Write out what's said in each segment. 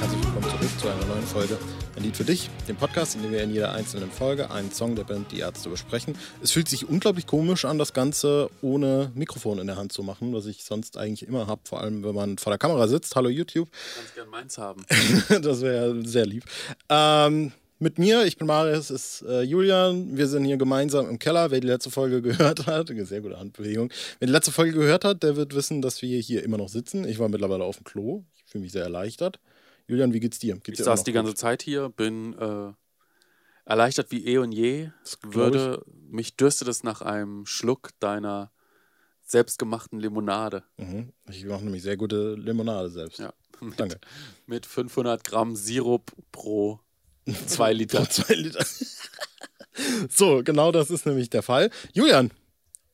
Herzlich willkommen zurück zu einer neuen Folge Ein Lied für dich, dem Podcast, in dem wir in jeder einzelnen Folge einen Song der Band Die Ärzte besprechen. Es fühlt sich unglaublich komisch an, das Ganze ohne Mikrofon in der Hand zu machen, was ich sonst eigentlich immer habe, vor allem wenn man vor der Kamera sitzt. Hallo YouTube. Ganz gern meins haben. das wäre sehr lieb. Ähm, mit mir, ich bin Marius, ist äh, Julian. Wir sind hier gemeinsam im Keller. Wer die letzte Folge gehört hat, sehr gute Handbewegung. Wer die letzte Folge gehört hat, der wird wissen, dass wir hier immer noch sitzen. Ich war mittlerweile auf dem Klo. Ich fühle mich sehr erleichtert. Julian, wie geht's dir? Geht's Ich dir saß die gut? ganze Zeit hier, bin äh, erleichtert wie eh und je. Würde, mich dürstet es nach einem Schluck deiner selbstgemachten Limonade. Mhm. Ich mache nämlich sehr gute Limonade selbst. Ja. Mit, Danke. mit 500 Gramm Sirup pro zwei Liter. Zwei Liter. so, genau das ist nämlich der Fall. Julian,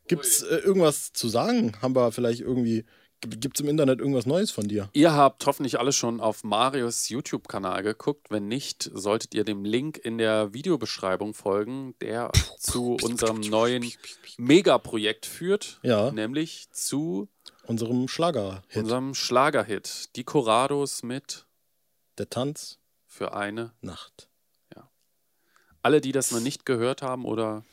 gibt's äh, irgendwas zu sagen? Haben wir vielleicht irgendwie, gibt es im Internet irgendwas Neues von dir? Ihr habt hoffentlich alle schon auf Marius YouTube-Kanal geguckt. Wenn nicht, solltet ihr dem Link in der Videobeschreibung folgen, der zu unserem neuen Megaprojekt führt, Ja. nämlich zu Unserem Schlager-Hit. unserem Schlagerhit. Die Corados mit Der Tanz für eine. Nacht. Alle, die das noch nicht gehört haben oder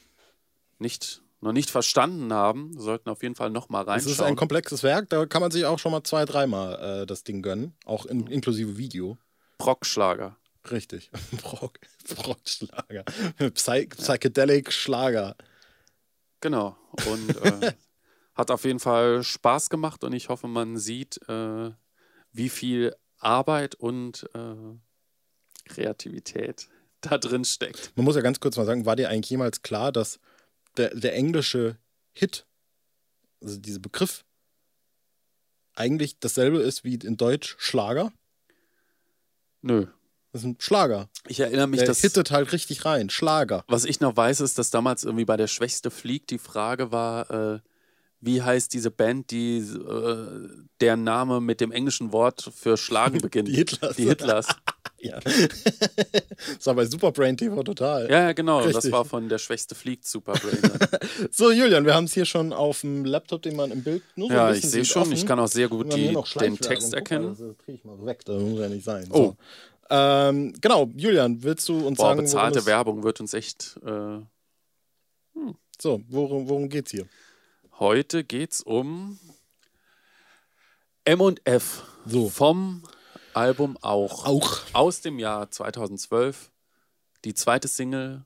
nicht, noch nicht verstanden haben, sollten auf jeden Fall nochmal Es ist ein reinschauen. komplexes Werk, da kann man sich auch schon mal zwei, dreimal äh, das Ding gönnen. Auch in, inklusive Video. Brockschlager. Richtig. Brock, Brockschlager. Psy Psychedelic Schlager. Genau. Und äh, hat auf jeden Fall Spaß gemacht und ich hoffe, man sieht, äh, wie viel Arbeit und äh, Kreativität da drin steckt. Man muss ja ganz kurz mal sagen, war dir eigentlich jemals klar, dass der, der englische Hit, also dieser Begriff, eigentlich dasselbe ist wie in Deutsch Schlager? Nö. Das ist ein Schlager. Ich erinnere mich, Der dass. hittet halt richtig rein. Schlager. Was ich noch weiß, ist, dass damals irgendwie bei der Schwächste fliegt die Frage war, äh, wie heißt diese Band, die äh, deren Name mit dem englischen Wort für Schlagen beginnt? Die Hitlers. Die Hitlers. Ja. das war bei Superbrain TV total. Ja, ja, genau. Das Richtig. war von der Schwächste fliegt Superbrain. So, Julian, wir haben es hier schon auf dem Laptop, den man im Bild nur so ja, ich sehe schon. offen. Ich kann auch sehr gut die, den. Text Guck mal, erkennen. Das drehe ich mal weg, das muss ja nicht sein. Oh. So. Ähm, genau, Julian, willst du uns Boah, sagen, bezahlte Werbung wird uns echt. Äh, so, worum, worum geht's hier? Heute geht's um M&F So. vom Album auch. Auch. Aus dem Jahr 2012. Die zweite Single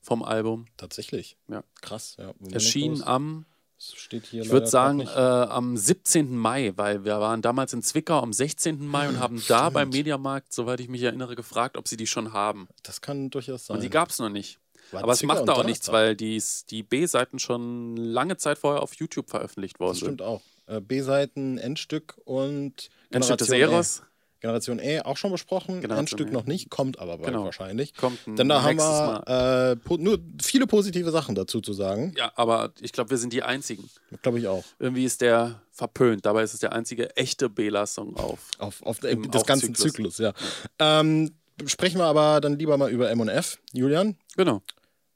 vom Album. Tatsächlich. Ja. Krass, ja. Bloß. am, Das steht hier ich würde sagen, äh, am 17. Mai, weil wir waren damals in Zwickau am 16. Mai und haben da beim Mediamarkt, soweit ich mich erinnere, gefragt, ob sie die schon haben. das kann durchaus sein. Und die gab es noch nicht. War Aber es macht und auch nichts, weil die, die B-Seiten schon lange Zeit vorher auf YouTube veröffentlicht worden Das sind. stimmt auch. Äh, B-Seiten, Endstück und Endstück des Generation Eros E. Generation E auch schon besprochen. Generation Endstück E. noch nicht, kommt aber bald Genau. wahrscheinlich. kommt ein Denn da haben wir äh, nur viele positive Sachen dazu zu sagen. Ja, aber ich glaube, wir sind die Einzigen. Glaube ich auch. Irgendwie ist der verpönt. Dabei ist es der einzige echte Bela-Song auf. Auf, auf Im des ganzen Auch-Zyklus. Zyklus, ja. Ähm, sprechen wir aber dann lieber mal über M&F. Julian, Genau.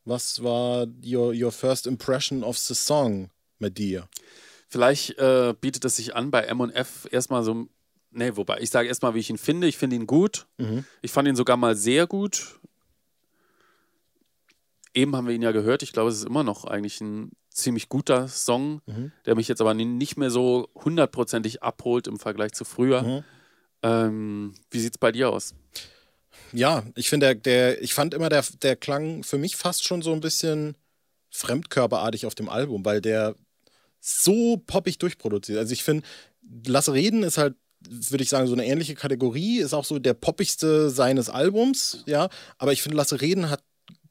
was war your, your first impression of the song mit dir? Vielleicht äh, bietet es sich an, bei M&F erstmal so. Nee, wobei, ich sage erstmal, wie ich ihn finde. Ich finde ihn gut. Mhm. Ich fand ihn sogar mal sehr gut. Eben haben wir ihn ja gehört. Ich glaube, es ist immer noch eigentlich ein ziemlich guter Song, Mhm. der mich jetzt aber ni- nicht mehr so hundertprozentig abholt im Vergleich zu früher. Mhm. Ähm, wie sieht es bei dir aus? Ja, ich finde, der, der, ich fand immer, der, der klang für mich fast schon so ein bisschen fremdkörperartig auf dem Album, weil der so poppig durchproduziert. Also ich finde, Lass reden ist halt, würde ich sagen, so eine ähnliche Kategorie, ist auch so der poppigste seines Albums, ja. Aber ich finde, Lass reden hat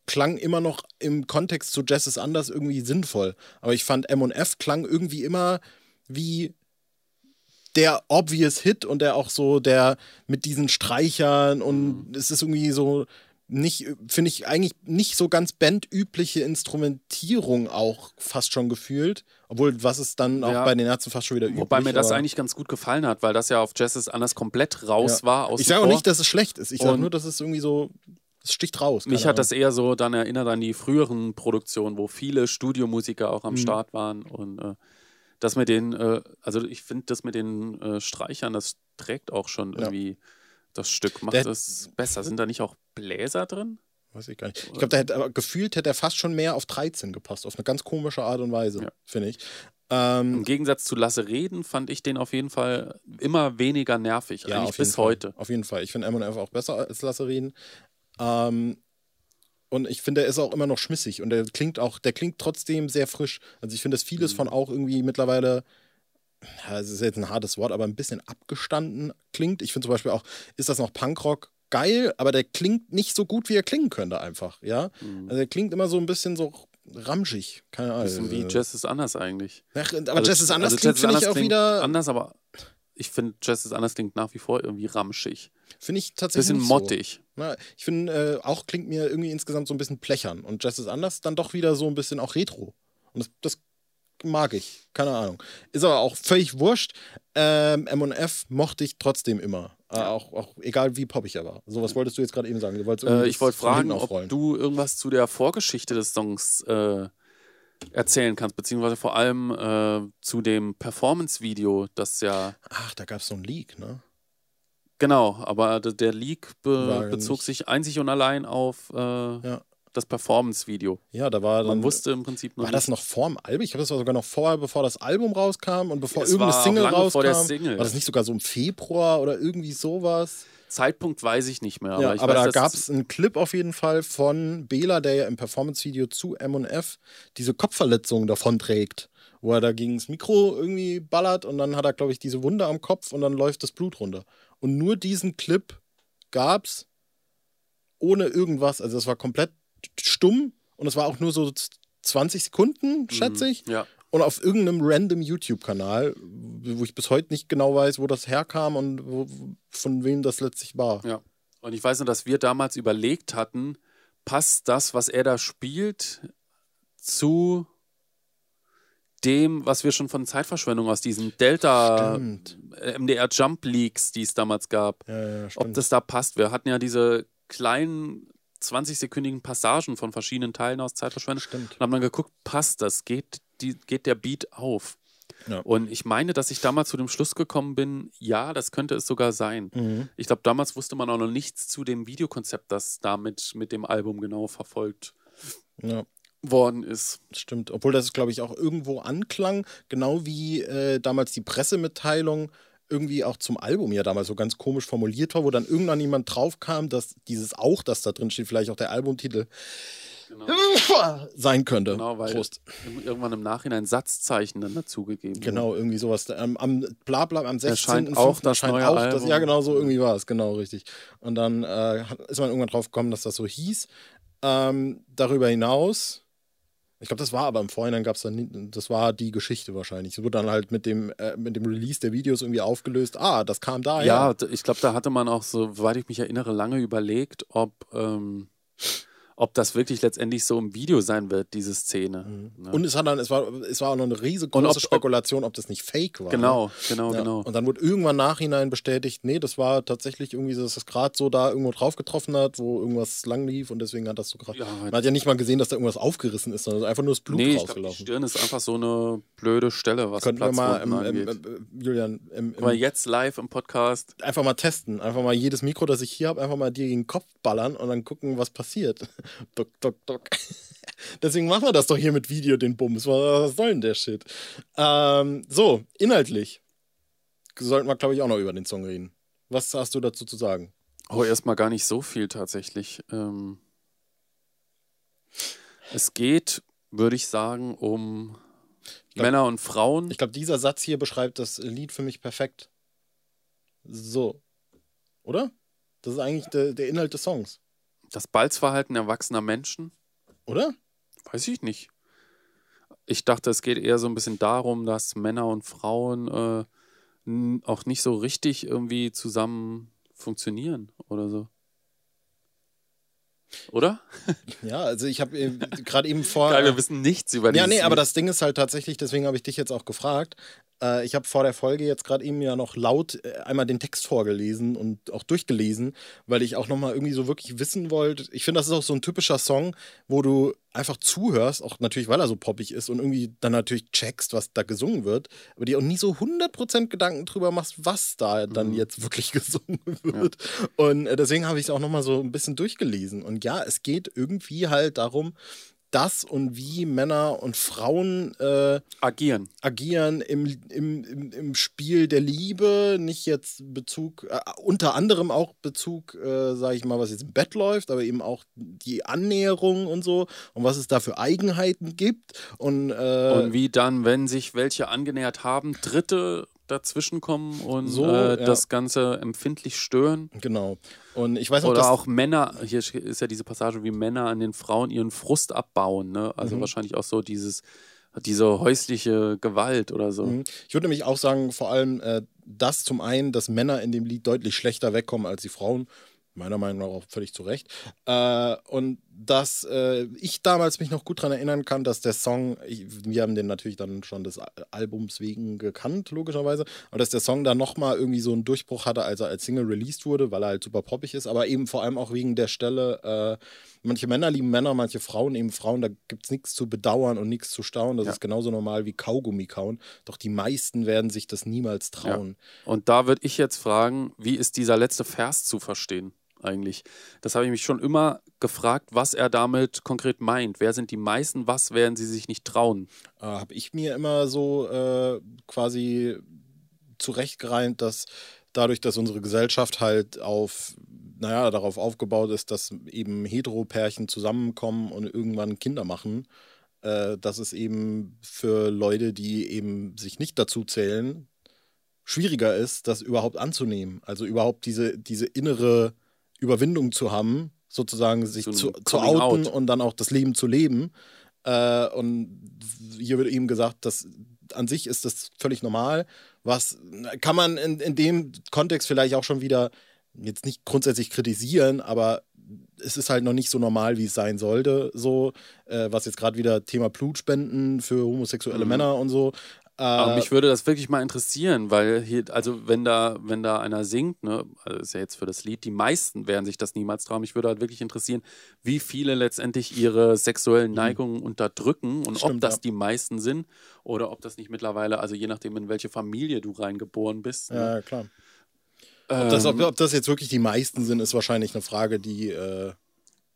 klang immer noch im Kontext zu Jazz ist anders irgendwie sinnvoll. Aber ich fand M&F klang irgendwie immer wie der obvious Hit und der auch so der mit diesen Streichern und es ist irgendwie so nicht, finde ich eigentlich nicht so ganz bandübliche Instrumentierung auch fast schon gefühlt. Obwohl, was ist dann auch Ja. bei den Ärzten fast schon wieder üblich. Wobei mir das eigentlich ganz gut gefallen hat, weil das ja auf Jazz ist anders komplett raus war. Aus Ich sage auch nicht, dass es schlecht ist. Ich sage nur, dass es irgendwie so, es sticht raus. Mich keine hat das eher so dann erinnert an die früheren Produktionen, wo viele Studiomusiker auch am Mhm. Start waren. Und äh, Das mit den, äh, also ich finde das mit den äh, Streichern, das trägt auch schon Ja. irgendwie das Stück, macht es besser. Sind da nicht auch Bläser drin? Weiß ich gar nicht. Ich glaube, der hätte aber gefühlt hätte er fast schon mehr auf 13 gepasst, auf eine ganz komische Art und Weise, Ja. finde ich. Ähm, Im Gegensatz zu Lasse Reden fand ich den auf jeden Fall immer weniger nervig, ja, eigentlich bis Fall. heute. Auf jeden Fall. Ich finde M&F auch besser als Lasse reden. Ähm, und ich finde, er ist auch immer noch schmissig und der klingt auch, der klingt trotzdem sehr frisch. Also ich finde, dass vieles Mhm. von auch irgendwie mittlerweile, es ist jetzt ein hartes Wort, aber ein bisschen abgestanden klingt. Ich finde zum Beispiel auch, ist das noch Punkrock? Geil, aber der klingt nicht so gut, wie er klingen könnte einfach, ja. Mhm. Also er klingt immer so ein bisschen so ramschig, keine Ahnung. Bisschen wie Jazz ist anders eigentlich. Ach, aber Also- Jazz ist anders also klingt, finde ich auch wieder, Anders, aber ich finde, Jazz ist anders klingt nach wie vor irgendwie ramschig. finde ich tatsächlich Bisschen mottig. So. Na, ich finde, äh, auch klingt mir irgendwie insgesamt so ein bisschen plechern. Und Jazz ist anders, dann doch wieder so ein bisschen auch retro. Und das, das mag ich. Keine Ahnung. Ist aber auch völlig wurscht. Ähm, M&F mochte ich trotzdem immer. Äh, auch, auch egal wie poppig er war. So, was wolltest du jetzt gerade eben sagen? Du wolltest Äh, ich wollte fragen, ob du irgendwas zu der Vorgeschichte des Songs äh, erzählen kannst, beziehungsweise vor allem äh, zu dem Performance-Video, das ja Ach, da gab es so ein Leak, ne? Genau, aber der Leak be ja bezog nicht- sich einzig und allein auf äh, das Performance-Video. Ja, da war dann. Man wusste im Prinzip noch war das noch vorm Album? Ich glaube, das war sogar noch vorher, bevor das Album rauskam und bevor Es irgendeine Single lange rauskam. vor der Single. War das nicht sogar so im Februar oder irgendwie sowas? Zeitpunkt weiß ich nicht mehr. Aber, ja, aber weiß, da gab es einen Clip auf jeden Fall von Bela, der ja im Performance-Video zu M&F diese Kopfverletzung davon trägt, wo er da gegen das Mikro irgendwie ballert und dann hat er, glaube ich, diese Wunde am Kopf und dann läuft das Blut runter. Und nur diesen Clip gab's ohne irgendwas, also das war komplett stumm und es war auch nur so 20 Sekunden, schätze ich. Ja, Und auf irgendeinem random YouTube-Kanal, wo ich bis heute nicht genau weiß, wo das herkam und wo, von wem das letztlich war. ja. Und ich weiß nur, dass wir damals überlegt hatten, passt das, was er da spielt, zu dem, was wir schon von Zeitverschwendung aus diesen Delta Stimmt. äh, MDR Jump Leaks, die es damals gab, Ja, ja, ob das da passt. Wir hatten ja diese kleinen 20-sekündigen Passagen von verschiedenen Teilen aus Zeitverschwendung Stimmt. und haben dann geguckt, passt das, geht, die, geht der Beat auf? Ja. Und ich meine, dass ich damals zu dem Schluss gekommen bin, ja, das könnte es sogar sein. Mhm. Ich glaube, damals wusste man auch noch nichts zu dem Videokonzept, das damit mit dem Album genau verfolgt Ja, worden ist. stimmt. Obwohl das, glaube ich, auch irgendwo anklang, genau wie äh, damals die Pressemitteilung irgendwie auch zum Album ja damals so ganz komisch formuliert war, wo dann irgendwann jemand draufkam, dass dieses auch, das da drin steht, vielleicht auch der Albumtitel Genau, sein könnte. genau weil Prost. irgendwann im Nachhinein Satzzeichen dann dazugegeben. Genau, irgendwie sowas. Ähm, am Blabla am 16. Erscheint auch das erscheint neue auch das, Album. Ja, genau so irgendwie war es, genau richtig. Und dann äh, ist man irgendwann drauf gekommen, dass das so hieß. Ähm, darüber hinaus, ich glaube, das war aber im Vorhinein gab es dann, das war die Geschichte wahrscheinlich. Es wurde dann halt mit dem, äh, mit dem Release der Videos irgendwie aufgelöst. Ah, das kam daher. Ja, ich glaube, da hatte man auch, so, soweit ich mich erinnere, lange überlegt, ob, ähm, ob das wirklich letztendlich so im Video sein wird, diese Szene. Ne? Und es, hat dann, es, war, es war auch noch eine riesengroße ob- Spekulation, ob das nicht fake war. genau, genau, Ja. genau. Und dann wurde irgendwann nachhinein bestätigt, nee, das war tatsächlich irgendwie, dass das gerade so da irgendwo drauf getroffen hat, wo irgendwas lang lief und deswegen hat das so gerade. Ja, Man hat ja nicht mal gesehen, dass da irgendwas aufgerissen ist, sondern einfach nur das Blut nee, ich glaube, die rausgelaufen. Stirn ist einfach so eine blöde Stelle, was Könnten wir mal, im, im, im, Julian, im, im, jetzt live im Podcast. einfach mal testen. Einfach mal jedes Mikro, das ich hier habe, einfach mal dir gegen den Kopf ballern und dann gucken, was passiert. Duck, duck, duck. Deswegen machen wir das doch hier mit Video, den Bums. Was soll denn der Shit? Ähm, so, inhaltlich sollten wir, glaube ich, auch noch über den Song reden. Was hast du dazu zu sagen? Oh, erstmal gar nicht so viel tatsächlich. Ähm, es geht, würde ich sagen, um glaub- Männer und Frauen. Ich glaube, dieser Satz hier beschreibt das Lied für mich perfekt. So. Oder? Das ist eigentlich der, der Inhalt des Songs. Das Balzverhalten erwachsener Menschen. Oder? Weiß ich nicht. Ich dachte, es geht eher so ein bisschen darum, dass Männer und Frauen äh, auch nicht so richtig irgendwie zusammen funktionieren oder so. Oder? Ja, also ich habe gerade eben vor. Geil, wir wissen nichts über ja, nee, aber das Ding ist halt tatsächlich, deswegen habe ich dich jetzt auch gefragt. Äh, ich habe vor der Folge jetzt gerade eben ja noch laut äh, einmal den Text vorgelesen und auch durchgelesen, weil ich auch nochmal irgendwie so wirklich wissen wollte. Ich finde, das ist auch so ein typischer Song, wo du einfach zuhörst, auch natürlich, weil er so poppig ist und irgendwie dann natürlich checkst, was da gesungen wird, aber dir auch nie so 100% Gedanken drüber machst, was da dann Mhm. jetzt wirklich gesungen wird. Und äh, deswegen habe ich es auch nochmal so ein bisschen durchgelesen. Und ja, es geht irgendwie halt darum, dass und wie Männer und Frauen äh, Agieren. agieren im, im, im, im Spiel der Liebe, nicht jetzt Bezug, äh, unter anderem auch Bezug, äh, sage ich mal, was jetzt im Bett läuft, aber eben auch die Annäherung und so und was es da für Eigenheiten gibt und, äh, Und wie dann, wenn sich welche angenähert haben, Dritte dazwischenkommen und So, äh, ja. das Ganze empfindlich stören. genau. Und ich weiß noch, Oder dass, auch Männer, hier ist ja diese Passage, wie Männer an den Frauen ihren Frust abbauen. Ne? Also Mhm. wahrscheinlich auch so dieses, diese häusliche Gewalt oder so. Mhm. Ich würde nämlich auch sagen, vor allem äh, das zum einen, dass Männer in dem Lied deutlich schlechter wegkommen als die Frauen. Meiner Meinung nach auch völlig zu Recht. Äh, und dass äh, ich damals mich noch gut daran erinnern kann, dass der Song, ich, wir haben den natürlich dann schon des Al- Albums wegen gekannt, logischerweise, aber dass der Song dann nochmal irgendwie so einen Durchbruch hatte, als er als Single released wurde, weil er halt super poppig ist, aber eben vor allem auch wegen der Stelle, äh, manche Männer lieben Männer, manche Frauen eben Frauen, da gibt es nichts zu bedauern und nichts zu staunen. Das Ja. ist genauso normal wie Kaugummi kauen. Doch die meisten werden sich das niemals trauen. Und da würde ich jetzt fragen, wie ist dieser letzte Vers zu verstehen eigentlich? Das habe ich mich schon immer gefragt, was er damit konkret meint. Wer sind die meisten? Was werden sie sich nicht trauen? Äh, Habe ich mir immer so äh, quasi zurechtgereimt, dass dadurch, dass unsere Gesellschaft halt auf, naja, darauf aufgebaut ist, dass eben Heteropärchen zusammenkommen und irgendwann Kinder machen, äh, dass es eben für Leute, die eben sich nicht dazu zählen, schwieriger ist, das überhaupt anzunehmen. Also überhaupt diese, diese innere Überwindung zu haben, sozusagen sich So zu, zu outen out. und dann auch das Leben zu leben. Äh, und hier wird eben gesagt, dass an sich ist das völlig normal. Was kann man in, in dem Kontext vielleicht auch schon wieder jetzt nicht grundsätzlich kritisieren, aber es ist halt noch nicht so normal, wie es sein sollte. So, äh, was jetzt gerade wieder Thema Blutspenden für homosexuelle Mhm. Männer und so. Äh, Aber mich würde das wirklich mal interessieren, weil hier, also wenn da, wenn da einer singt, ne, also ist ja jetzt für das Lied, die meisten werden sich das niemals trauen. Mich würde halt wirklich interessieren, wie viele letztendlich ihre sexuellen Neigungen unterdrücken und ob Stimmt, das ja. die meisten sind oder ob das nicht mittlerweile, also je nachdem, in welche Familie du reingeboren bist. Ne? ja, klar. Ob das, ob, Ähm, ob das jetzt wirklich die meisten sind, ist wahrscheinlich eine Frage, die, äh,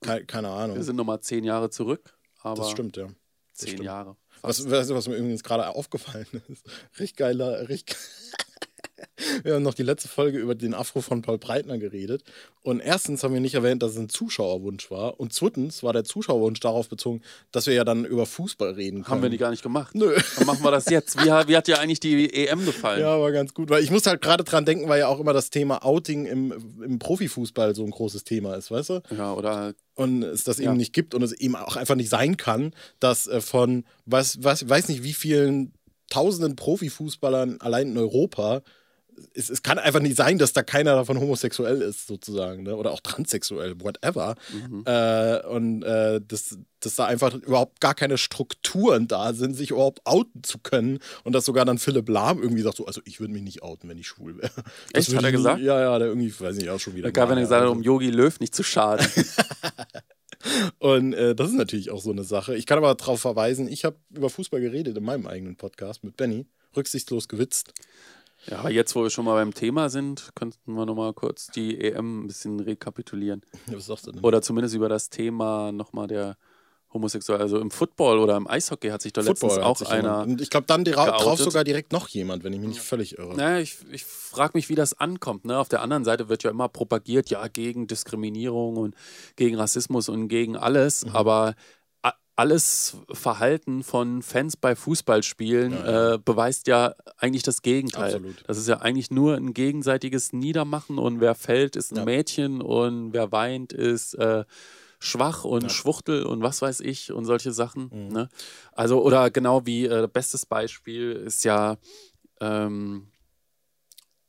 ke keine Ahnung. wir sind nochmal zehn Jahre zurück, aber Das stimmt, ja. zehn stimmt. Jahre. Was, was, was mir übrigens gerade aufgefallen ist, richtig geiler, richtig. Wir haben noch die letzte Folge über den Afro von Paul Breitner geredet. Und erstens haben wir nicht erwähnt, dass es ein Zuschauerwunsch war. Und zweitens war der Zuschauerwunsch darauf bezogen, dass wir ja dann über Fußball reden können. Haben wir die gar nicht gemacht. Nö. Dann machen wir das jetzt. Wie, hat- wie hat dir eigentlich die EM gefallen? Ja, war ganz gut. Weil ich muss halt gerade dran denken, weil ja auch immer das Thema Outing im, im Profifußball so ein großes Thema ist, weißt du? Ja, oder und es das Ja. eben nicht gibt und es eben auch einfach nicht sein kann, dass äh, von was, was weiß nicht wie vielen tausenden Profifußballern allein in Europa es, es kann einfach nicht sein, dass da keiner davon homosexuell ist, sozusagen, ne? oder auch transsexuell, whatever. Mhm. Äh, und äh, dass, dass da einfach überhaupt gar keine Strukturen da sind, sich überhaupt outen zu können. Und dass sogar dann Philipp Lahm irgendwie sagt: so, Also, ich würde mich nicht outen, wenn ich schwul wäre. Echt? Hat er gesagt? Ja, ja, der irgendwie, weiß nicht, auch schon wieder. egal, wenn er gesagt hat, um Yogi Löw nicht zu schaden. Und äh, das ist natürlich auch so eine Sache. Ich kann aber darauf verweisen, ich habe über Fußball geredet in meinem eigenen Podcast mit Benny. Rücksichtslos gewitzt. Ja, aber jetzt, wo wir schon mal beim Thema sind, könnten wir nochmal kurz die EM ein bisschen rekapitulieren. Ja, was sagst du denn? Oder zumindest über das Thema nochmal der Homosexuell. Also im Football oder im Eishockey hat sich da letztens auch einer. jemand- Und ich glaube, dann dra drauf sogar direkt noch jemand, wenn ich mich nicht völlig irre. Naja, ich, ich frage mich, wie das ankommt. Ne? Auf der anderen Seite wird ja immer propagiert, ja, gegen Diskriminierung und gegen Rassismus und gegen alles. Mhm. Aber alles Verhalten von Fans bei Fußballspielen Ja, Äh, beweist ja eigentlich das Gegenteil. Absolut. Das ist ja eigentlich nur ein gegenseitiges Niedermachen und wer fällt, ist ein Ja. Mädchen und wer weint, ist äh, schwach und Ja. Schwuchtel und was weiß ich und solche Sachen. Mhm. Ne? Also, oder genau wie äh, bestes Beispiel ist ja ähm,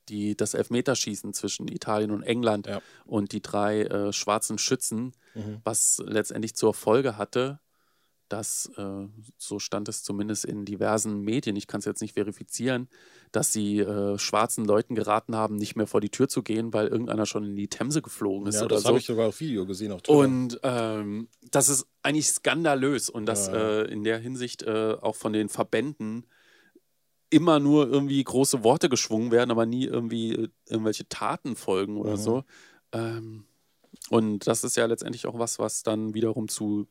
die, das Elfmeterschießen zwischen Italien und England und die drei äh, schwarzen Schützen, Mhm. was letztendlich zur Folge hatte, dass, äh, so stand es zumindest in diversen Medien, ich kann es jetzt nicht verifizieren, dass sie äh, schwarzen Leuten geraten haben, nicht mehr vor die Tür zu gehen, weil irgendeiner schon in die Themse geflogen ist Ja, oder das so. habe ich sogar auf Video gesehen. Auf Twitter. Und ähm, das ist eigentlich skandalös und dass Ja. äh, in der Hinsicht äh, auch von den Verbänden immer nur irgendwie große Worte geschwungen werden, aber nie irgendwie äh, irgendwelche Taten folgen oder Mhm. so. Ähm, und das ist ja letztendlich auch was, was dann wiederum zu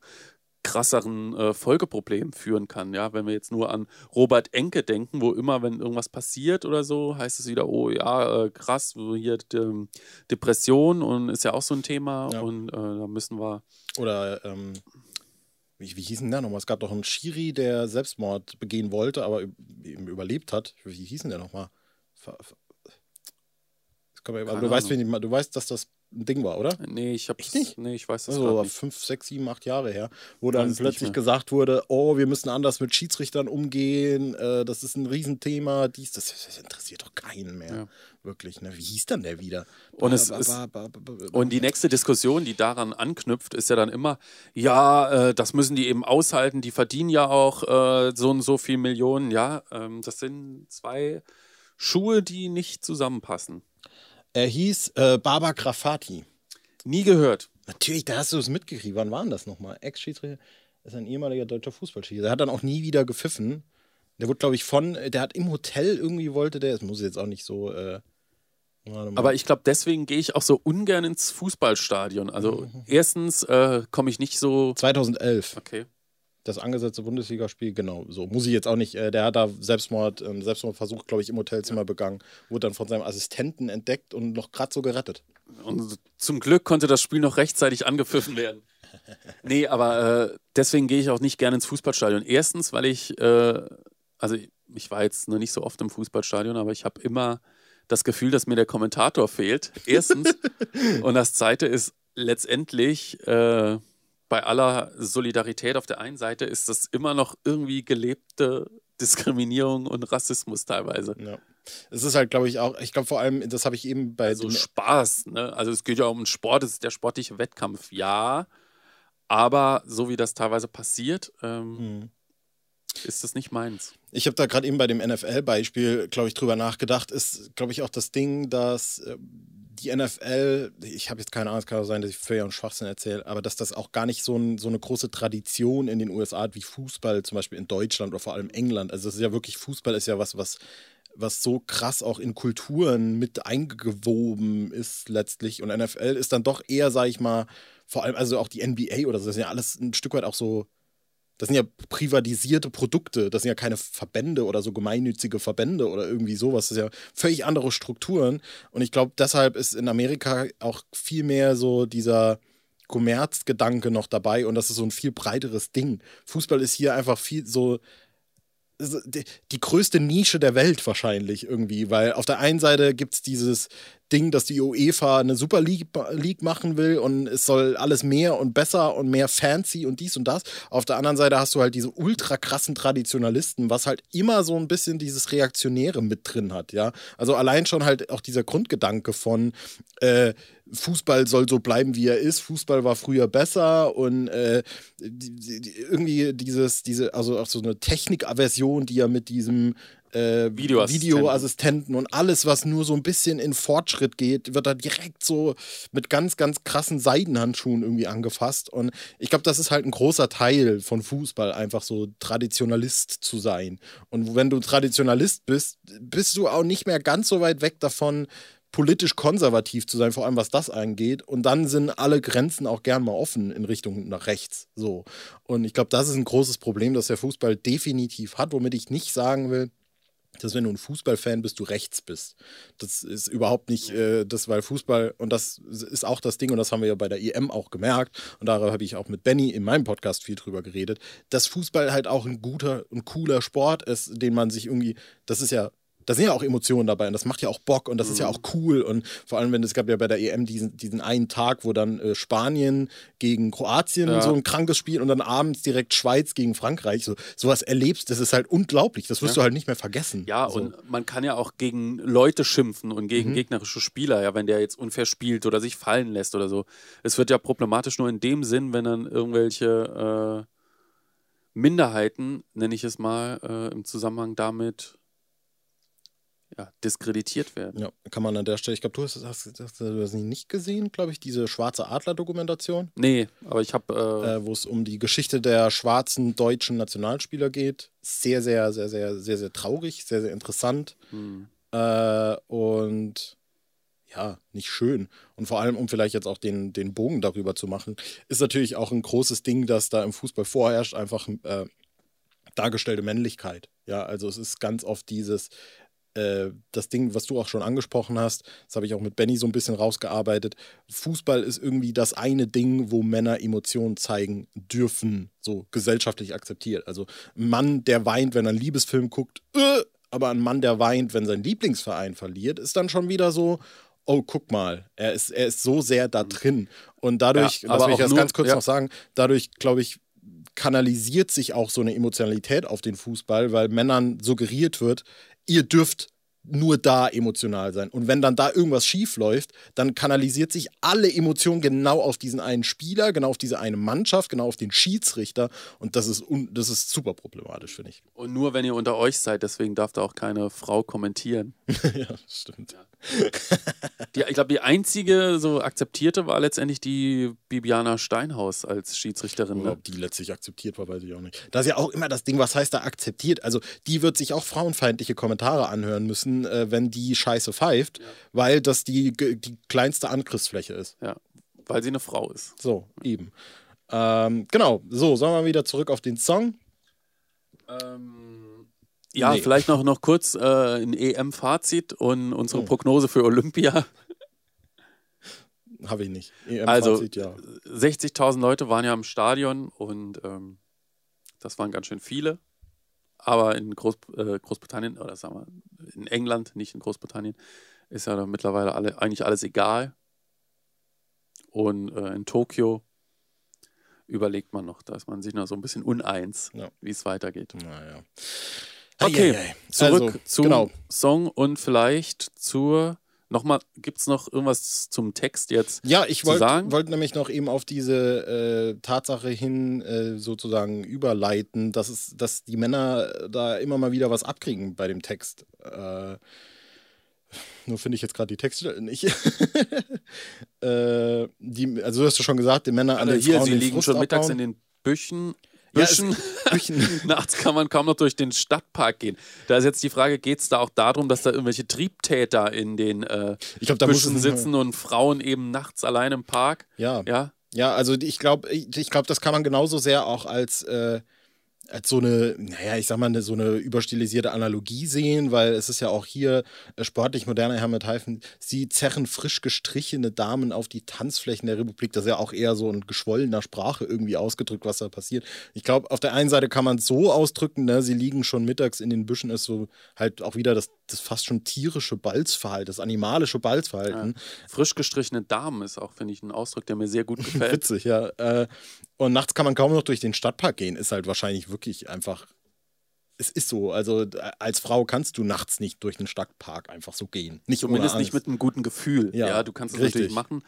krasseren äh, Folgeproblemen führen kann. Ja, wenn wir jetzt nur an Robert Enke denken, wo immer, wenn irgendwas passiert oder so, heißt es wieder, oh ja, äh, krass, hier ähm, Depression und ist ja auch so ein Thema Ja. und äh, da müssen wir Oder, ähm, wie, wie hieß denn der nochmal? Es gab doch einen Schiri, der Selbstmord begehen wollte, aber eben überlebt hat. Wie hieß denn der nochmal? Ver- ver- aber du weißt, du weißt, dass das ein Ding war, oder? Nee, ich hab's Echt nicht? Nee, ich weiß das Also nicht. fünf, sechs, sieben, acht Jahre her, wo Weiß dann es nicht plötzlich gesagt wurde, oh, wir müssen anders mit Schiedsrichtern umgehen, äh, das ist ein Riesenthema, dies, das, das interessiert doch keinen mehr. Ja. Wirklich, ne? Wie hieß dann der wieder? Und es ist- Und die nächste Diskussion, die daran anknüpft, ist ja dann immer, ja, äh, das müssen die eben aushalten, die verdienen ja auch äh, so und so viel Millionen. Ja, ähm, das sind zwei Schuhe, die nicht zusammenpassen. Er hieß äh, Baba Grafati. Nie gehört. Natürlich, da hast du es mitgekriegt. Wann war denn das nochmal? Ex-Schiedsrichter ist ein ehemaliger deutscher Fußballschiedsrichter. Der hat dann auch nie wieder gepfiffen. Der wurde, glaube ich, von, der hat im Hotel irgendwie wollte der, das muss jetzt auch nicht so. Äh. Aber ich glaube, deswegen gehe ich auch so ungern ins Fußballstadion. Also erstens äh, komme ich nicht so. 2011, Okay. Das angesetzte Bundesligaspiel, genau, so muss ich jetzt auch nicht. Äh, der hat da Selbstmord, einen Selbstmordversuch, glaube ich, im Hotelzimmer begangen, wurde dann von seinem Assistenten entdeckt und noch gerade so gerettet. Und zum Glück konnte das Spiel noch rechtzeitig angepfiffen werden. Nee, aber äh, deswegen gehe ich auch nicht gerne ins Fußballstadion. Erstens, weil ich, äh, also ich war jetzt noch nicht so oft im Fußballstadion, aber ich habe immer das Gefühl, dass mir der Kommentator fehlt. Erstens. Und das Zweite ist letztendlich, äh, bei aller Solidarität auf der einen Seite ist das immer noch irgendwie gelebte Diskriminierung und Rassismus teilweise. Ja. Es ist halt, glaube ich, auch, ich glaube vor allem, das habe ich eben bei Also den- Spaß, ne? Also es geht ja um den Sport, es ist der sportliche Wettkampf, ja. Aber so wie das teilweise passiert, ähm, Hm. Ist das nicht meins. Ich habe da gerade eben bei dem NFL-Beispiel, glaube ich, drüber nachgedacht. Ist, glaube ich, auch das Ding, dass äh, die NFL, ich habe jetzt keine Ahnung, es kann auch sein, dass ich völlig einen Schwachsinn erzähle, aber dass das auch gar nicht so, ein, so eine große Tradition in den USA hat wie Fußball, zum Beispiel in Deutschland oder vor allem England. Also es ist ja wirklich, Fußball ist ja was, was was so krass auch in Kulturen mit eingewoben ist letztlich. Und NFL ist dann doch eher, sag ich mal, vor allem, also auch die NBA oder so, das sind ja alles ein Stück weit auch so, das sind ja privatisierte Produkte, das sind ja keine Verbände oder so gemeinnützige Verbände oder irgendwie sowas. Das sind ja völlig andere Strukturen. Und ich glaube, deshalb ist in Amerika auch viel mehr so dieser Kommerzgedanke noch dabei und das ist so ein viel breiteres Ding. Fußball ist hier einfach viel so die, größte Nische der Welt wahrscheinlich irgendwie, weil auf der einen Seite gibt es dieses Ding, dass die UEFA eine Super League, League machen will und es soll alles mehr und besser und mehr fancy und dies und das. Auf der anderen Seite hast du halt diese ultra krassen Traditionalisten, was halt immer so ein bisschen dieses Reaktionäre mit drin hat, ja. Also allein schon halt auch dieser Grundgedanke von äh, Fußball soll so bleiben, wie er ist. Fußball war früher besser und äh, die, die, irgendwie dieses, diese, also auch so eine Technikaversion, die ja mit diesem äh, Videoassistenten. Videoassistenten und alles, was nur so ein bisschen in Fortschritt geht, wird da direkt so mit ganz, ganz krassen Seidenhandschuhen irgendwie angefasst. Und ich glaube, das ist halt ein großer Teil von Fußball, einfach so Traditionalist zu sein. Und wenn du Traditionalist bist, bist du auch nicht mehr ganz so weit weg davon, politisch konservativ zu sein, vor allem was das angeht. Und dann sind alle Grenzen auch gern mal offen in Richtung nach rechts. So. Und ich glaube, das ist ein großes Problem, das der Fußball definitiv hat, womit ich nicht sagen will, dass wenn du ein Fußballfan bist, du rechts bist. Das ist überhaupt nicht äh, das, weil Fußball, und das ist auch das Ding, und das haben wir ja bei der EM auch gemerkt, und darüber habe ich auch mit Benny in meinem Podcast viel drüber geredet, dass Fußball halt auch ein guter und cooler Sport ist, den man sich irgendwie, das ist ja da sind ja auch Emotionen dabei und das macht ja auch Bock und das ist ja auch cool und vor allem, wenn es gab ja bei der EM diesen, diesen einen Tag, wo dann äh, Spanien gegen Kroatien Ja. so ein krankes Spiel und dann abends direkt Schweiz gegen Frankreich, so sowas erlebst, das ist halt unglaublich, das wirst Ja. du halt nicht mehr vergessen. Ja, so. und man kann ja auch gegen Leute schimpfen und gegen Mhm. gegnerische Spieler, ja, wenn der jetzt unfair spielt oder sich fallen lässt oder so. Es wird ja problematisch nur in dem Sinn, wenn dann irgendwelche Minderheiten, nenne ich es mal, äh, im Zusammenhang damit ja, diskreditiert werden. Ja, kann man an der Stelle, ich glaube, du hast, hast, hast du das nicht gesehen, glaube ich, diese Schwarze Adler-Dokumentation, Nee, aber ich habe äh, äh, wo es um die Geschichte der schwarzen deutschen Nationalspieler geht. Sehr, sehr, sehr, sehr, sehr, sehr traurig, sehr, sehr interessant. hm, Äh, und ja, nicht schön. Und vor allem, um vielleicht jetzt auch den, den Bogen darüber zu machen, ist natürlich auch ein großes Ding, dass da im Fußball vorherrscht, einfach äh, dargestellte Männlichkeit. Ja, also es ist ganz oft dieses, äh, das Ding, was du auch schon angesprochen hast, das habe ich auch mit Benny so ein bisschen rausgearbeitet. Fußball ist irgendwie das eine Ding, wo Männer Emotionen zeigen dürfen, so gesellschaftlich akzeptiert. Also ein Mann, der weint, wenn er einen Liebesfilm guckt, äh, aber ein Mann, der weint, wenn sein Lieblingsverein verliert, ist dann schon wieder so, oh, guck mal, er ist, er ist so sehr da drin. Und dadurch, Ja, das aber will ich auch jetzt nur- ganz kurz ja. noch sagen, dadurch, glaube ich, kanalisiert sich auch so eine Emotionalität auf den Fußball, weil Männern suggeriert wird, ihr dürft nur da emotional sein. Und wenn dann da irgendwas schief läuft, dann kanalisiert sich alle Emotionen genau auf diesen einen Spieler, genau auf diese eine Mannschaft, genau auf den Schiedsrichter. Und das ist, un das ist super problematisch, finde ich. und nur wenn ihr unter euch seid, deswegen darf da auch keine Frau kommentieren. ja, stimmt. Die, ich glaube, die einzige so akzeptierte war letztendlich die Bibiana Steinhaus als Schiedsrichterin. Ne? ob die letztlich akzeptiert war, weiß ich auch nicht. Das ist ja auch immer das Ding, was heißt da akzeptiert? Also, die wird sich auch frauenfeindliche Kommentare anhören müssen, äh, wenn die Scheiße pfeift, weil das die, die kleinste Angriffsfläche ist. Ja, weil sie eine Frau ist. So, eben. Ähm, genau, so, sollen wir wieder zurück auf den Song? Ja, Nee. vielleicht noch, noch kurz äh, ein EM-Fazit und unsere Oh. Prognose für Olympia. Habe ich nicht. EM Also- ja. 60.000 Leute waren ja im Stadion und ähm, das waren ganz schön viele. Aber in Groß, äh, Großbritannien, oder sagen wir, in England, nicht in Großbritannien, ist ja mittlerweile alle, eigentlich alles egal. Und äh, in Tokio überlegt man noch, da ist man sich noch so ein bisschen uneins, Ja. wie es weitergeht. Naja. Okay, zurück Also, zum genau. Song und vielleicht zur, nochmal, gibt es noch irgendwas zum Text jetzt? Ja, ich wollte wollt nämlich noch eben auf diese äh, Tatsache hin äh, sozusagen überleiten, dass, es, dass die Männer da immer mal wieder was abkriegen bei dem Text. Äh, nur finde ich jetzt gerade die Textstelle nicht. äh, die, also du hast ja schon gesagt, die Männer Alle den hier, Frauen sie liegen schon mittags abbauen. in den Büchen. Ja, es- Büschen. Nachts kann man kaum noch durch den Stadtpark gehen. Da ist jetzt die Frage, geht es da auch darum, dass da irgendwelche Triebtäter in den äh, es Büschen sitzen und Frauen eben nachts allein im Park? Ja. Ja, Ja, also ich glaube, ich, ich glaube, das kann man genauso sehr auch als, äh, als so eine, naja, ich sag mal, so eine überstilisierte Analogie sehen, weil es ist ja auch hier äh, sportlich moderner mit Heifen, sie zerren frisch gestrichene Damen auf die Tanzflächen der Republik. Das ist ja auch eher so in geschwollener Sprache irgendwie ausgedrückt, was da passiert. Ich glaube, auf der einen Seite kann man es so ausdrücken, ne, sie liegen schon mittags in den Büschen, ist so halt auch wieder das, das fast schon tierische Balzverhalten, das animalische Balzverhalten. frisch gestrichene Damen ist auch, finde ich, ein Ausdruck, der mir sehr gut gefällt. Witzig, ja. Äh, und nachts kann man kaum noch durch den Stadtpark gehen. Ist halt wahrscheinlich wirklich einfach. Es ist so. Also als Frau kannst du nachts nicht durch den Stadtpark einfach so gehen. Nicht Zumindest nicht mit einem guten Gefühl. Ja, Ja, du kannst es richtig. natürlich machen,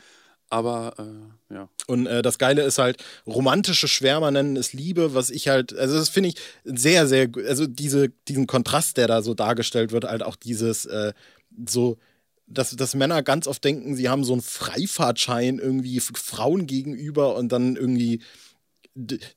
aber äh, ja. Und äh, das Geile ist halt, romantische Schwärmer nennen es Liebe, was ich halt, also das finde ich sehr, sehr, gu- also diese, diesen Kontrast, der da so dargestellt wird, halt auch dieses äh, so, dass, dass Männer ganz oft denken, sie haben so einen Freifahrtschein irgendwie Frauen gegenüber und dann irgendwie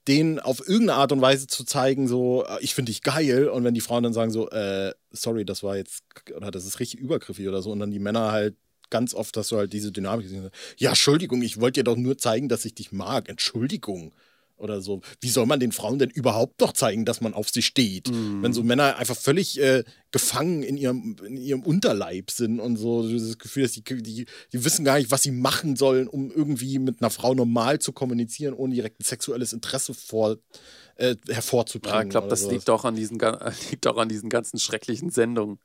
denen auf irgendeine Art und Weise zu zeigen, so, äh, ich finde dich geil. Und wenn die Frauen dann sagen so, äh, sorry, das war jetzt, oder das ist richtig übergriffig oder so, und dann die Männer halt ganz oft, dass du halt diese Dynamik siehst. Ja, Entschuldigung, ich wollte dir doch nur zeigen, dass ich dich mag. Entschuldigung. Oder so. Wie soll man den Frauen denn überhaupt noch zeigen, dass man auf sie steht? Wenn so Männer einfach völlig äh, gefangen in ihrem, in ihrem Unterleib sind und so dieses Gefühl, dass die, die, die wissen gar nicht, was sie machen sollen, um irgendwie mit einer Frau normal zu kommunizieren, ohne direkt ein sexuelles Interesse vor, äh, hervorzubringen. Ja, ich glaube, das sowas. liegt auch, an diesen, liegt auch an diesen ganzen schrecklichen Sendungen.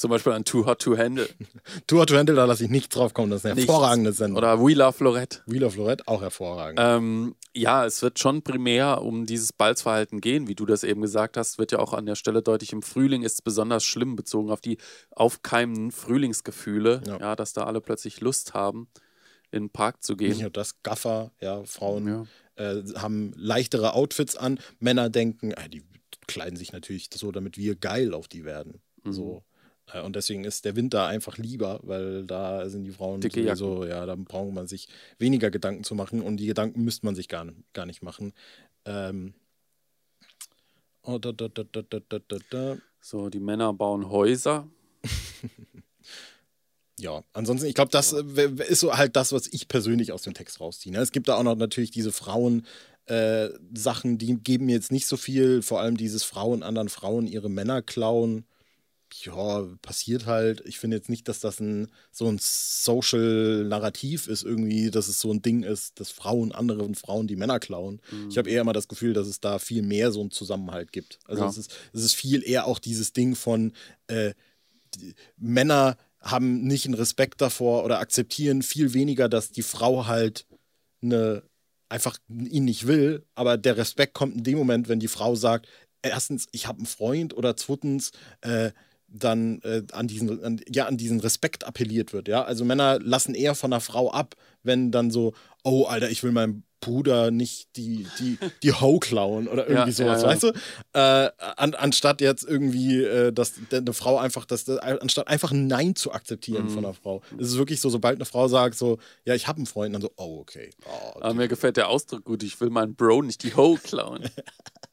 Zum Beispiel an Too Hot to Handle. Tour to Handle, da lasse ich nicht drauf kommen. Das ist eine Nichts. hervorragende Sendung. Oder We Love Lorette. Wheel of Lorette, auch hervorragend. Ähm, ja, es wird schon primär um dieses Balzverhalten gehen, wie du das eben gesagt hast, wird ja auch an der Stelle deutlich. Im Frühling ist es besonders schlimm bezogen auf die aufkeimenden Frühlingsgefühle, Ja. ja. dass da alle plötzlich Lust haben, in den Park zu Nicht gehen. nur das, Gaffer, ja, Frauen Ja. äh, haben leichtere Outfits an. Männer denken, äh, die kleiden sich natürlich so, damit wir geil auf die werden. Mhm. So. Äh, und deswegen ist der Winter einfach lieber, weil da sind die Frauen so, ja, da braucht man sich weniger Gedanken zu machen und die Gedanken müsste man sich gar, gar nicht machen. Ähm, oh, da, da, da, so, die Männer bauen Häuser. ja, ansonsten, ich glaube, das äh, ist so halt das, was ich persönlich aus dem Text rausziehe. Ne? Es gibt da auch noch natürlich diese Frauen. Äh, Sachen, die geben mir jetzt nicht so viel, vor allem dieses Frauen anderen Frauen ihre Männer klauen. Ja, passiert halt. Ich finde jetzt nicht, dass das ein so ein Social-Narrativ ist, irgendwie, dass es so ein Ding ist, dass Frauen anderen Frauen die Männer klauen. Ich habe eher immer das Gefühl, dass es da viel mehr so einen Zusammenhalt gibt. Also Ja. es, ist, es ist viel eher auch dieses Ding von äh, die, Männer haben nicht einen Respekt davor oder akzeptieren viel weniger, dass die Frau halt eine einfach ihn nicht will, aber der Respekt kommt in dem Moment, wenn die Frau sagt, erstens, ich habe einen Freund oder zweitens, äh, dann äh, an diesen an, ja an diesen Respekt appelliert wird, ja? Also Männer lassen eher von einer Frau ab, wenn dann so, oh Alter, ich will meinem Bruder nicht die die die Ho klauen oder irgendwie Ja, sowas, ja, weißt du? Äh, an, anstatt jetzt irgendwie, äh, dass eine Frau einfach, dass, anstatt einfach ein Nein zu akzeptieren Mhm. von einer Frau. Es ist wirklich so, sobald eine Frau sagt, so, ja, ich habe einen Freund, dann so, oh, okay. Oh, Aber mir gefällt der Ausdruck gut. Ich will meinen Bro nicht die Ho klauen.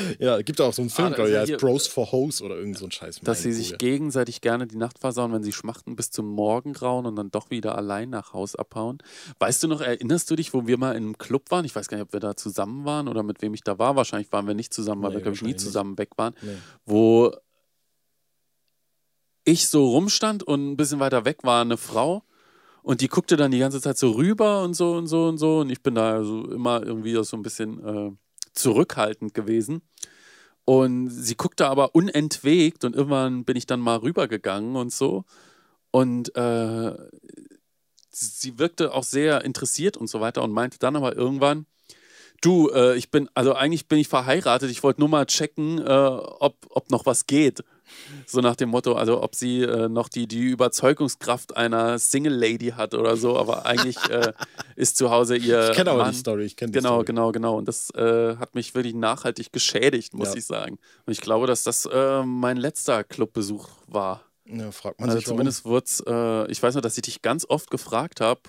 ja, gibt auch so einen Film, Ah, glaube ich, der heißt Bros for Hoes oder irgend so ein Scheiß. Dass sie sich gegenseitig gerne die Nacht versauen, wenn sie schmachten bis zum Morgengrauen und dann doch wieder allein nach Haus abhauen. Weißt du noch, erinnerst du dich, wo wir mal in einem Club waren? Ich weiß gar nicht, ob wir da zusammen waren oder mit wem ich da war. Wahrscheinlich waren wir nicht zusammen, weil Nee, wir, glaube ich, nie zusammen weg waren. Nee. Wo ich so rumstand und ein bisschen weiter weg war eine Frau und die guckte dann die ganze Zeit so rüber und so und so und so und ich bin da so immer irgendwie so ein bisschen äh, zurückhaltend gewesen. Und sie guckte aber unentwegt und irgendwann bin ich dann mal rübergegangen und so. Und äh, sie wirkte auch sehr interessiert und so weiter und meinte dann aber irgendwann, du, äh, ich bin, also eigentlich bin ich verheiratet, ich wollte nur mal checken, äh, ob, ob noch was geht. So nach dem Motto, also ob sie äh, noch die, die Überzeugungskraft einer Single Lady hat oder so, aber eigentlich äh, ist zu Hause ihr Ich kenne aber Mann. die Story, ich kenne die Genau, Story. genau, genau. Und das äh, hat mich wirklich nachhaltig geschädigt, muss Ja. ich sagen. Und ich glaube, dass das äh, mein letzter Clubbesuch war. Ja, fragt man Also sich, zumindest wurde es, äh, ich weiß noch, dass ich dich ganz oft gefragt habe,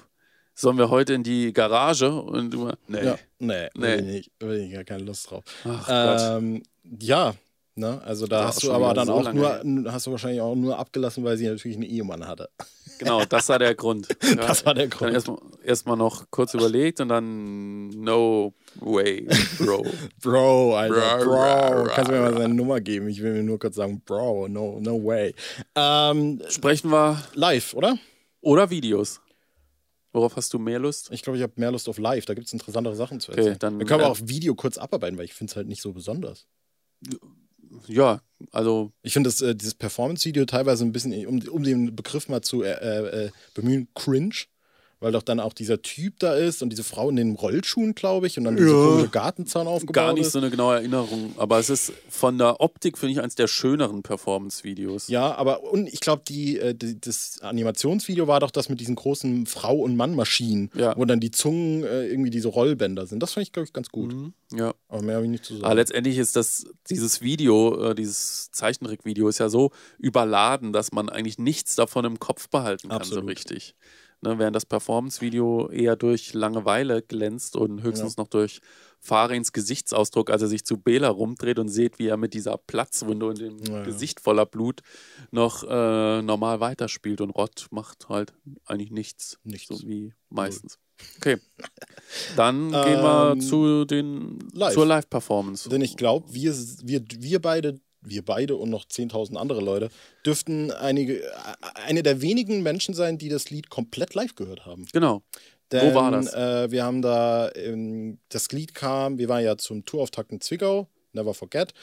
sollen wir heute in die Garage? Und du, nee. Ja, nee, Nee. Will, ich will ich gar keine Lust drauf. Ach Gott. Ähm, ja, ne, also da hast du aber dann so auch nur, hast du wahrscheinlich auch nur abgelassen, weil sie natürlich einen Ehemann hatte. Genau, das war der Grund. Ja, Das war der Grund. erstmal erst mal noch kurz überlegt und dann no way, Bro. Bro, Alter, Bro, Bro. Kannst du mir mal seine Nummer geben? Ich will mir nur kurz sagen, Bro, no, no way. Ähm, Sprechen wir live, oder? oder Videos. Worauf hast du mehr Lust? Ich glaube, ich habe mehr Lust auf live. Da gibt es interessantere Sachen zu Okay, erzählen. dann, Wir können äh, auch Video kurz abarbeiten, weil ich finde es halt nicht so besonders. Ja, also Ich finde äh, dieses Performance-Video teilweise ein bisschen, um, um den Begriff mal zu äh, äh, bemühen, cringe. Weil doch dann auch dieser Typ da ist und diese Frau in den Rollschuhen, glaube ich, und dann dieser Ja. komische Gartenzaun aufgebaut gar nicht ist. so eine genaue Erinnerung, aber es ist von der Optik, finde ich, eins der schöneren Performance-Videos. Ja, aber und ich glaube, die, äh, die, das Animationsvideo war doch das mit diesen großen Frau- und Mann-Maschinen, Ja. wo dann die Zungen äh, irgendwie diese Rollbänder sind. Das fand ich, glaube ich, ganz gut. Mhm, ja. Aber mehr habe ich nicht zu sagen. Aber letztendlich ist das, dieses Video, äh, dieses Zeichentrickvideo ist ja so überladen, dass man eigentlich nichts davon im Kopf behalten kann, Absolut. so richtig. Ne, während das Performance-Video eher durch Langeweile glänzt und höchstens noch durch Farins Gesichtsausdruck, als er sich zu Bela rumdreht und sieht, wie er mit dieser Platzwunde und dem Ja, ja. Gesicht voller Blut noch äh, normal weiterspielt. Und Rott macht halt eigentlich nichts. Nichts. So wie meistens. Okay. Dann gehen wir Ähm, zu den, live. zur Live-Performance. Denn ich glaube, wir, wir, wir beide, wir beide und noch 10.000 andere Leute dürften einige, äh, eine der wenigen Menschen sein, die das Lied komplett live gehört haben. Genau. Denn, war das? Äh, wir haben da, ähm, das Lied kam, wir waren ja zum Tourauftakt in Zwickau, Never Forget.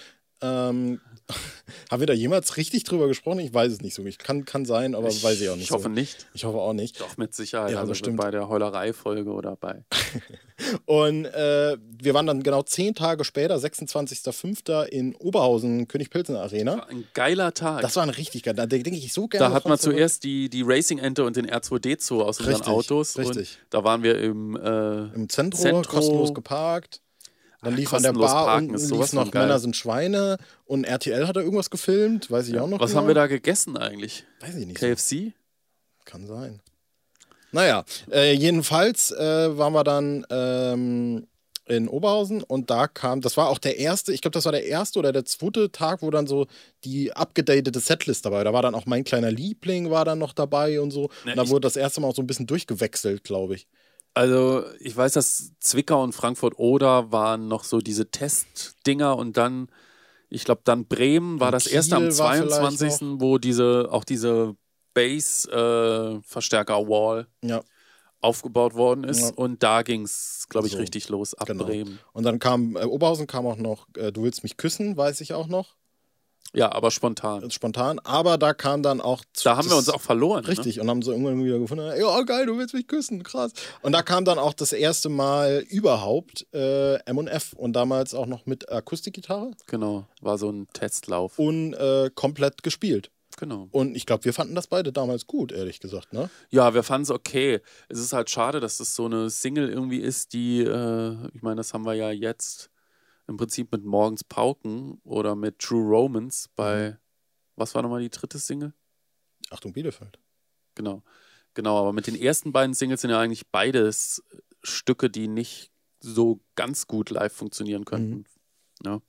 Ähm, haben wir da jemals richtig drüber gesprochen? Ich weiß es nicht so. Ich kann, kann sein, aber weiß ich auch nicht Ich hoffe so. nicht. Ich hoffe auch nicht. Doch, mit Sicherheit. Ja, also bestimmt. bei der Heulerei-Folge oder bei Und äh, wir waren dann genau zehn Tage später, 26.05. in Oberhausen, König Pilsener Arena. Ein geiler Tag. Das war ein richtig geil. Da denke ich so gerne. da hat man zuerst die, die Racing-Ente und den R2D2 aus unseren Richtig, Autos. richtig. Und da waren wir im, äh, im Zentrum, Zentro. kostenlos geparkt. Dann lief an der Bar unten lief noch. Männer sind Schweine und RTL hat da irgendwas gefilmt, weiß ich auch noch was genau. haben wir da gegessen eigentlich? Weiß ich nicht. So. KFC? Kann sein. Naja, äh, jedenfalls äh, waren wir dann ähm, in Oberhausen und da kam, das war auch der erste, ich glaube, das war der erste oder der zweite Tag, wo dann so die abgedatete Setlist dabei war. Da war dann auch mein kleiner Liebling war dann noch dabei und so. Ne, und da wurde das erste Mal auch so ein bisschen durchgewechselt, glaube ich. Also, ich weiß, dass Zwickau und Frankfurt-Oder waren noch so diese Testdinger und dann, ich glaube, dann Bremen war Und das erste am Kiel war vielleicht 22., wo diese, auch diese Bass-Verstärker-Wall Ja. aufgebaut worden ist. Ja. Und da ging es, glaube ich, So, richtig los ab genau. Bremen. Und dann kam äh, Oberhausen kam auch noch, äh, du willst mich küssen, weiß ich auch noch, Ja, aber spontan. spontan. Aber da kam dann auch. Da haben wir uns auch verloren. Ne? Richtig, und haben so irgendwann wieder gefunden, ja geil, du willst mich küssen, krass. Und da kam dann auch das erste Mal überhaupt äh, M&F und damals auch noch mit Akustikgitarre Genau, war so ein Testlauf. und äh, komplett gespielt. Genau. Und ich glaube, wir fanden das beide damals gut, ehrlich gesagt, ne? Ja, wir fanden es okay. Es ist halt schade, dass das so eine Single irgendwie ist, die, äh, ich meine, das haben wir ja jetzt im Prinzip mit Morgens Pauken oder mit True Romance bei, was war nochmal die dritte Single? Achtung, Bielefeld. Genau. Genau, aber mit den ersten beiden Singles sind ja eigentlich beides Stücke, die nicht so ganz gut live funktionieren könnten. Ja.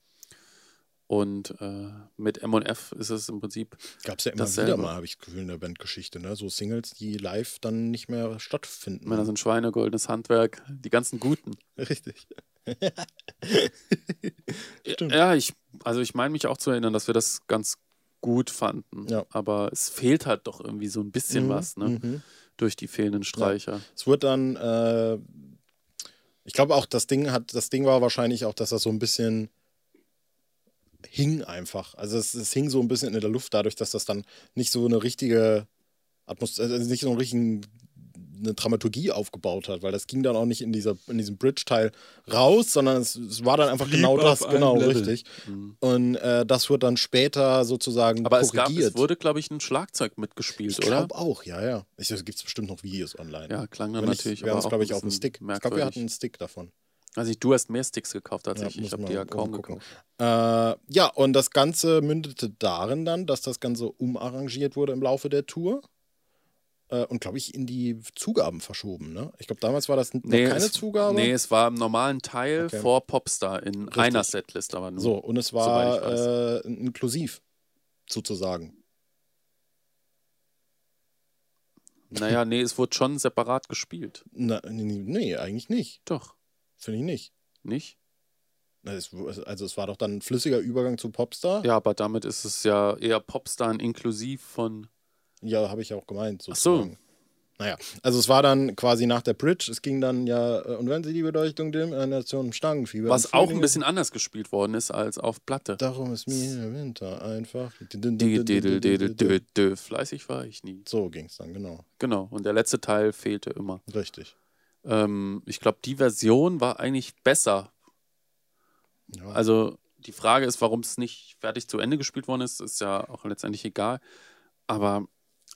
Und äh, mit M&F ist es im Prinzip Gab es ja immer Dasselbe. wieder mal, habe ich das Gefühl, in der Bandgeschichte, ne? So Singles, die live dann nicht mehr stattfinden. Männer sind Schweine, goldenes Handwerk, die ganzen Guten. Richtig. Stimmt. Ja, ich, also ich meine mich auch zu erinnern, dass wir das ganz gut fanden. Ja. Aber es fehlt halt doch irgendwie so ein bisschen Mhm, was, ne? mhm. Durch die fehlenden Streicher. Es wurde dann, äh, ich glaube auch, das Ding hat, das Ding war wahrscheinlich auch, dass das so ein bisschen hing einfach. Also es, es hing so ein bisschen in der Luft, dadurch, dass das dann nicht so eine richtige Atmosphäre, also nicht so einen richtigen eine Dramaturgie aufgebaut hat, weil das ging dann auch nicht in dieser in diesem Bridge-Teil raus, sondern es, es war dann einfach blieb genau das, genau Level. richtig. Mhm. Und äh, das wird dann später sozusagen Aber es, gab, korrigiert. es wurde, glaube ich, ein Schlagzeug mitgespielt, ich oder? glaube auch, ja, ja. Ich, es gibt bestimmt noch Videos online. Ja, klang dann Wenn natürlich. wir haben es, glaube ich, auf dem Stick. Ich glaube, wir merkwürdig. hatten einen Stick davon. Also ich, du hast mehr Sticks gekauft als Ja, ich. Ich habe die ja kaum gekauft. Äh, ja, und das Ganze mündete darin dann, dass das Ganze umarrangiert wurde im Laufe der Tour. Äh, und glaube ich, in die Zugaben verschoben. Ne? Ich glaube, damals war das noch keine es, Zugabe. Nee, es war im normalen Teil Okay. vor Popstar in Richtig. einer Setlist, aber nur. so, und es war äh, inklusiv, sozusagen. Naja, nee, es wurde schon separat gespielt. Na, nee, nee, eigentlich nicht. Doch, Finde ich nicht. nicht? Also es war doch dann ein flüssiger Übergang zu Popstar. Ja, aber damit ist es ja eher Popstar inklusiv von. Ja, habe ich ja auch gemeint. Ach so. Sozusagen. Naja, also es war dann quasi nach der Bridge, es ging dann ja, äh, und wenn sie die Bedeutung dem einer Nation im Stangenfieber. Was auch ein bisschen anders gespielt worden ist als auf Platte. Darum ist mir der Winter einfach. Fleißig war ich nie. So ging es dann, genau. Genau, und der letzte Teil fehlte immer. Richtig. Ähm, ich glaube, die Version war eigentlich besser. Ja. Also die Frage ist, warum es nicht fertig zu Ende gespielt worden ist, ist ja auch letztendlich egal. Aber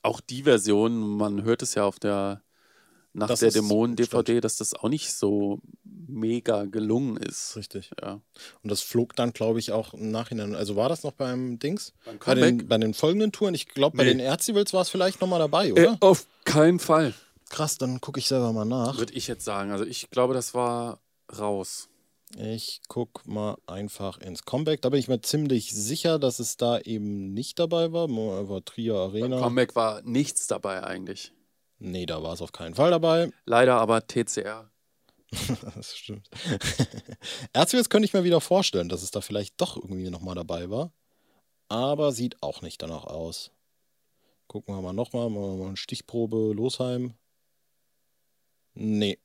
auch die Version, man hört es ja auf der nach Das der Dämonen-DVD, dass das auch nicht so mega gelungen ist. Richtig. Ja. Und das flog dann, glaube ich, auch im Nachhinein. Also war das noch beim Dings? Beim Bei den, bei den folgenden Touren? Ich glaube, bei Nee. den Erzivils war es vielleicht nochmal dabei, oder? Äh, auf keinen Fall, Krass, dann gucke ich selber mal nach. würde ich jetzt sagen. Also ich glaube, das war raus. Ich guck mal einfach ins Comeback. Da bin ich mir ziemlich sicher, dass es da eben nicht dabei war. Mo- War Trier Beim Arena. Comeback war nichts dabei eigentlich. Nee, da war es auf keinen Fall dabei. Leider aber TCR. Das stimmt. Erzwitz könnte ich mir wieder vorstellen, dass es da vielleicht doch irgendwie nochmal dabei war. Aber sieht auch nicht danach aus. Gucken wir mal nochmal. Machen wir mal eine Stichprobe. Losheim. Nee.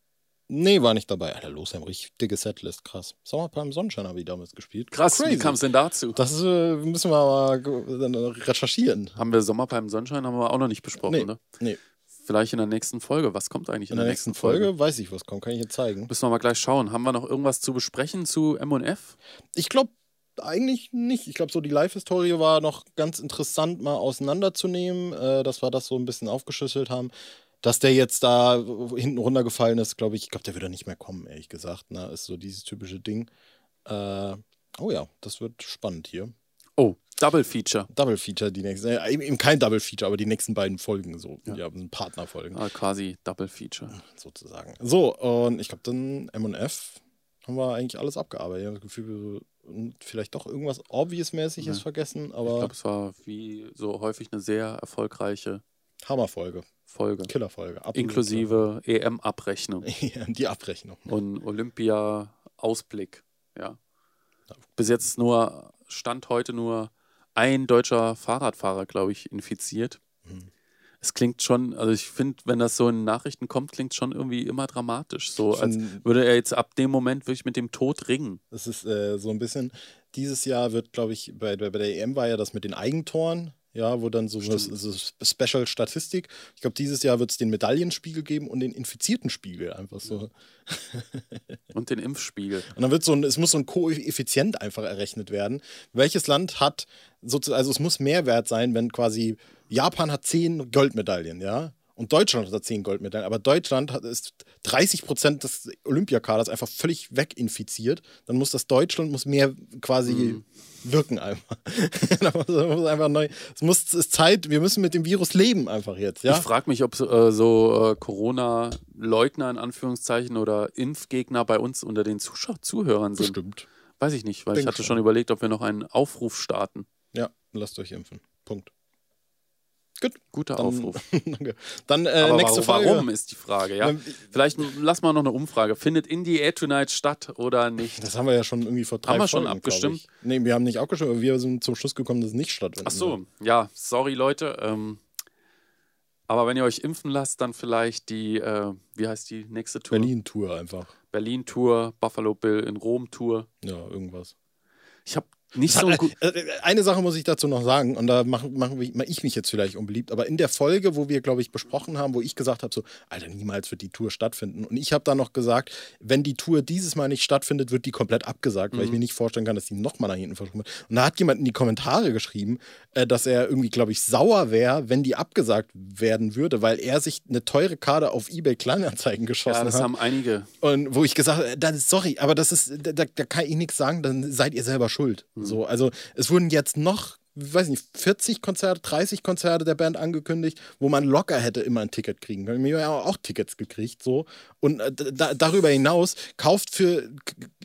Nee, war nicht dabei. Alter, Losheim, richtige Setlist. Krass. Sommerpalm Sonnenschein habe ich damals gespielt. Krass, wie Crazy. kam es denn dazu? Das äh, müssen wir mal dann recherchieren. Haben wir Sommerpalm Sonnenschein, haben wir auch noch nicht besprochen, Nee. ne? Nee. Vielleicht in der nächsten Folge. Was kommt eigentlich In der nächsten Folge weiß ich, was kommt, kann ich jetzt zeigen. Müssen wir mal gleich schauen. Haben wir noch irgendwas zu besprechen zu M&F? Ich glaube eigentlich nicht. Ich glaube, so die Live-Historie war noch ganz interessant mal auseinanderzunehmen, äh, dass wir das so ein bisschen aufgeschlüsselt haben. Dass der jetzt da hinten runtergefallen ist, glaube ich, ich glaube, der wird da nicht mehr kommen, ehrlich gesagt. Ne? Ist so dieses typische Ding. Äh, oh ja, das wird spannend hier. Oh, Double Feature. Double Feature, die nächsten, äh, eben kein Double Feature, aber die nächsten beiden Folgen so. Ja, ja Partnerfolgen. Ah, quasi Double Feature. Sozusagen. So, und ich glaube, dann M&F haben wir eigentlich alles abgearbeitet. Ich habe das Gefühl, wir vielleicht doch irgendwas Obvious-mäßiges ja. vergessen, aber. Ich glaube, es war wie so häufig eine sehr erfolgreiche Hammerfolge. Folge. Killerfolge. Inklusive EM-Abrechnung. Die Abrechnung. Und Olympia-Ausblick. Ja. Bis jetzt nur, Stand heute nur ein deutscher Fahrradfahrer, glaube ich, infiziert. Mhm. Es klingt schon, also ich finde, wenn das so in Nachrichten kommt, klingt schon irgendwie immer dramatisch. So, als würde er jetzt ab dem Moment wirklich mit dem Tod ringen. Das ist äh, so ein bisschen, dieses Jahr wird, glaube ich, bei, bei der EM war ja das mit den Eigentoren ja, wo dann so eine so Special-Statistik. Ich glaube, dieses Jahr wird es den Medaillenspiegel geben und den infizierten Spiegel einfach so. Und den Impfspiegel. Und dann wird so ein, es muss so ein Koeffizient einfach errechnet werden. Welches Land hat sozusagen, also es muss Mehrwert sein, wenn quasi Japan hat zehn Goldmedaillen, ja. Und Deutschland hat 10 Goldmedaillen. Aber Deutschland hat, ist 30 Prozent des Olympiakaders einfach völlig weginfiziert. Dann muss das Deutschland muss mehr quasi mhm. Wirken einfach. Es muss es ist Zeit. Wir müssen mit dem Virus leben einfach jetzt. Ja? Ich frage mich, ob äh, so äh, Corona-Leugner in Anführungszeichen oder Impfgegner bei uns unter den Zuschau Zuhörern sind. Bestimmt. Weiß ich nicht, weil Denk ich hatte schon. schon überlegt, ob wir noch einen Aufruf starten. Ja, lasst euch impfen. Punkt. Gut. Guter dann, Aufruf. danke. Dann äh, Aber nächste warum, Frage. Warum ist die Frage, ja? Vielleicht lass mal noch eine Umfrage. Findet Indie Air Tonight statt oder nicht? Das haben wir ja schon irgendwie vor drei Haben wir Folgen, schon abgestimmt? Nee, wir haben nicht abgestimmt, aber wir sind zum Schluss gekommen, dass es nicht stattfindet. Ach so, ja, sorry Leute. Ähm, aber wenn ihr euch impfen lasst, dann vielleicht die, äh, wie heißt die nächste Tour? Berlin-Tour einfach. Berlin-Tour, Buffalo Bill in Rom-Tour. Ja, irgendwas. Ich habe nicht so gut. Äh, eine Sache muss ich dazu noch sagen, und da mache mach, mach ich mich jetzt vielleicht unbeliebt, aber in der Folge, wo wir, glaube ich, besprochen haben, wo ich gesagt habe, so, Alter, niemals wird die Tour stattfinden. Und ich habe da noch gesagt, wenn die Tour dieses Mal nicht stattfindet, wird die komplett abgesagt, mhm. weil ich mhm. mir nicht vorstellen kann, dass die nochmal nach hinten verschoben wird. Und da hat jemand in die Kommentare geschrieben, äh, dass er irgendwie, glaube ich, sauer wäre, wenn die abgesagt werden würde, weil er sich eine teure Karte auf Ebay Kleinanzeigen geschossen hat. Ja, das hat. haben einige. Und wo ich gesagt habe, sorry, aber das ist, da, da kann ich nichts sagen, dann seid ihr selber schuld. So, also es wurden jetzt noch, weiß nicht, 40 Konzerte, 30 Konzerte der Band angekündigt, wo man locker hätte immer ein Ticket kriegen können. Wir haben ja auch Tickets gekriegt, so. Und äh, da, darüber hinaus kauft für,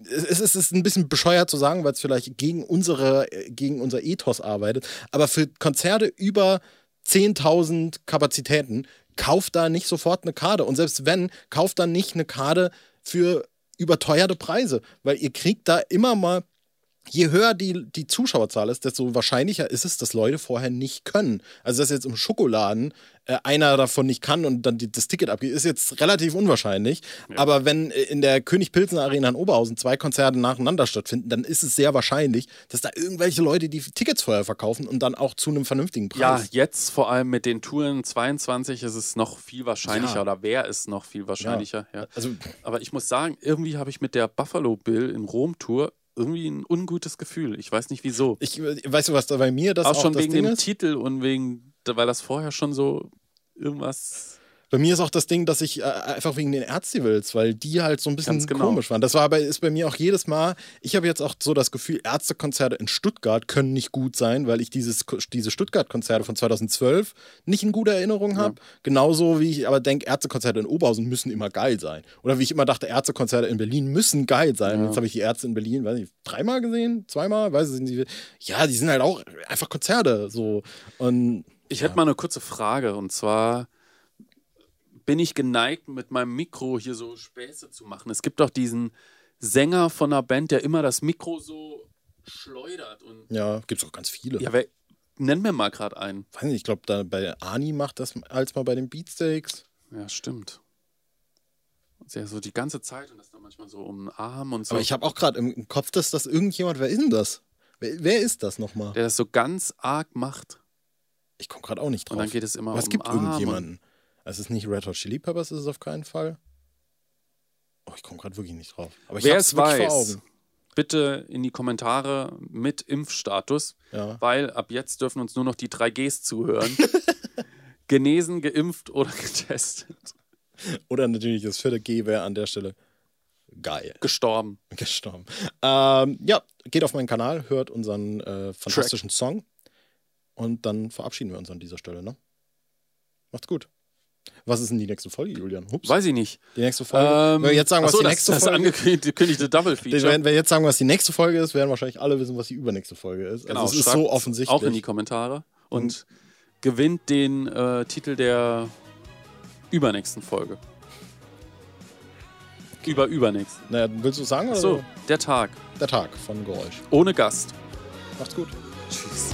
es ist, es ist ein bisschen bescheuert zu sagen, weil es vielleicht gegen unsere, gegen unser Ethos arbeitet, aber für Konzerte über 10.000 Kapazitäten kauft da nicht sofort eine Karte. Und selbst wenn, kauft dann nicht eine Karte für überteuerte Preise, weil ihr kriegt da immer mal je höher die, die Zuschauerzahl ist, desto wahrscheinlicher ist es, dass Leute vorher nicht können. Also, dass jetzt im Schokoladen äh, einer davon nicht kann und dann die, das Ticket abgeht, ist jetzt relativ unwahrscheinlich. Ja. Aber wenn äh, in der König-Pilsener Arena in Oberhausen zwei Konzerte nacheinander stattfinden, dann ist es sehr wahrscheinlich, dass da irgendwelche Leute die Tickets vorher verkaufen und dann auch zu einem vernünftigen Preis. Ja, jetzt vor allem mit den Touren 22 ist es noch viel wahrscheinlicher ja. oder wäre es noch viel wahrscheinlicher. Ja. Also, Aber ich muss sagen, irgendwie habe ich mit der Buffalo Bill in Rom-Tour irgendwie ein ungutes Gefühl. Ich weiß nicht wieso. Ich weißt du, was da bei mir das auch, auch schon das wegen Ding dem ist? Titel und wegen, weil das vorher schon so irgendwas bei mir ist auch das Ding, dass ich äh, einfach wegen den Ärztevils, weil die halt so ein bisschen genau. komisch waren. Das war aber ist bei mir auch jedes Mal. Ich habe jetzt auch so das Gefühl, Ärztekonzerte in Stuttgart können nicht gut sein, weil ich dieses, diese Stuttgart-Konzerte von 2012 nicht in guter Erinnerung habe. Ja. Genauso wie ich aber denke, Ärztekonzerte in Oberhausen müssen immer geil sein. Oder wie ich immer dachte, Ärztekonzerte in Berlin müssen geil sein. Ja. Jetzt habe ich die Ärzte in Berlin, weiß ich, dreimal gesehen, zweimal, weiß ich nicht. Ja, die sind halt auch einfach Konzerte so. Und ich ja. hätte mal eine kurze Frage und zwar bin ich geneigt, mit meinem Mikro hier so Späße zu machen. Es gibt doch diesen Sänger von einer Band, der immer das Mikro so schleudert. Und ja, gibt es auch ganz viele. Ja, wer, nenn mir mal gerade einen. Weiß nicht, ich glaube, da bei Ani macht das als mal bei den Beatsteaks. Ja, stimmt. Ja, so die ganze Zeit und das dann manchmal so um den Arm und so. Aber ich habe auch gerade im Kopf, dass das irgendjemand, wer ist denn das? Wer, wer ist das nochmal? Der das so ganz arg macht. Ich komme gerade auch nicht drauf. Und dann geht es immer Aber um Es gibt Arm irgendjemanden. Es ist nicht Red Hot Chili Peppers, ist es auf keinen Fall. Oh, ich komme gerade wirklich nicht drauf. Aber ich Wer es weiß, bitte in die Kommentare mit Impfstatus, Ja. weil ab jetzt dürfen uns nur noch die 3Gs zuhören. Genesen, geimpft oder getestet. Oder natürlich das vierte G wäre an der Stelle geil. Gestorben. Gestorben. Ähm, ja, geht auf meinen Kanal, hört unseren äh, fantastischen Song und dann verabschieden wir uns an dieser Stelle. Ne? Macht's gut. Was ist denn die nächste Folge, Julian? Hups. Weiß ich nicht. Die nächste Folge. Ähm, wenn wir jetzt sagen, was achso, die das, nächste das Folge angekündigte Double Feature. Wenn wir jetzt sagen, was die nächste Folge ist, werden wahrscheinlich alle wissen, was die übernächste Folge ist. Genau, also es ist so offensichtlich. Auch in die Kommentare. Und gewinnt den äh, Titel der übernächsten Folge. Über übernächsten. naja, willst du sagen? Oder So, der Tag. Der Tag von Geräusch. Ohne Gast. Macht's gut. Tschüss.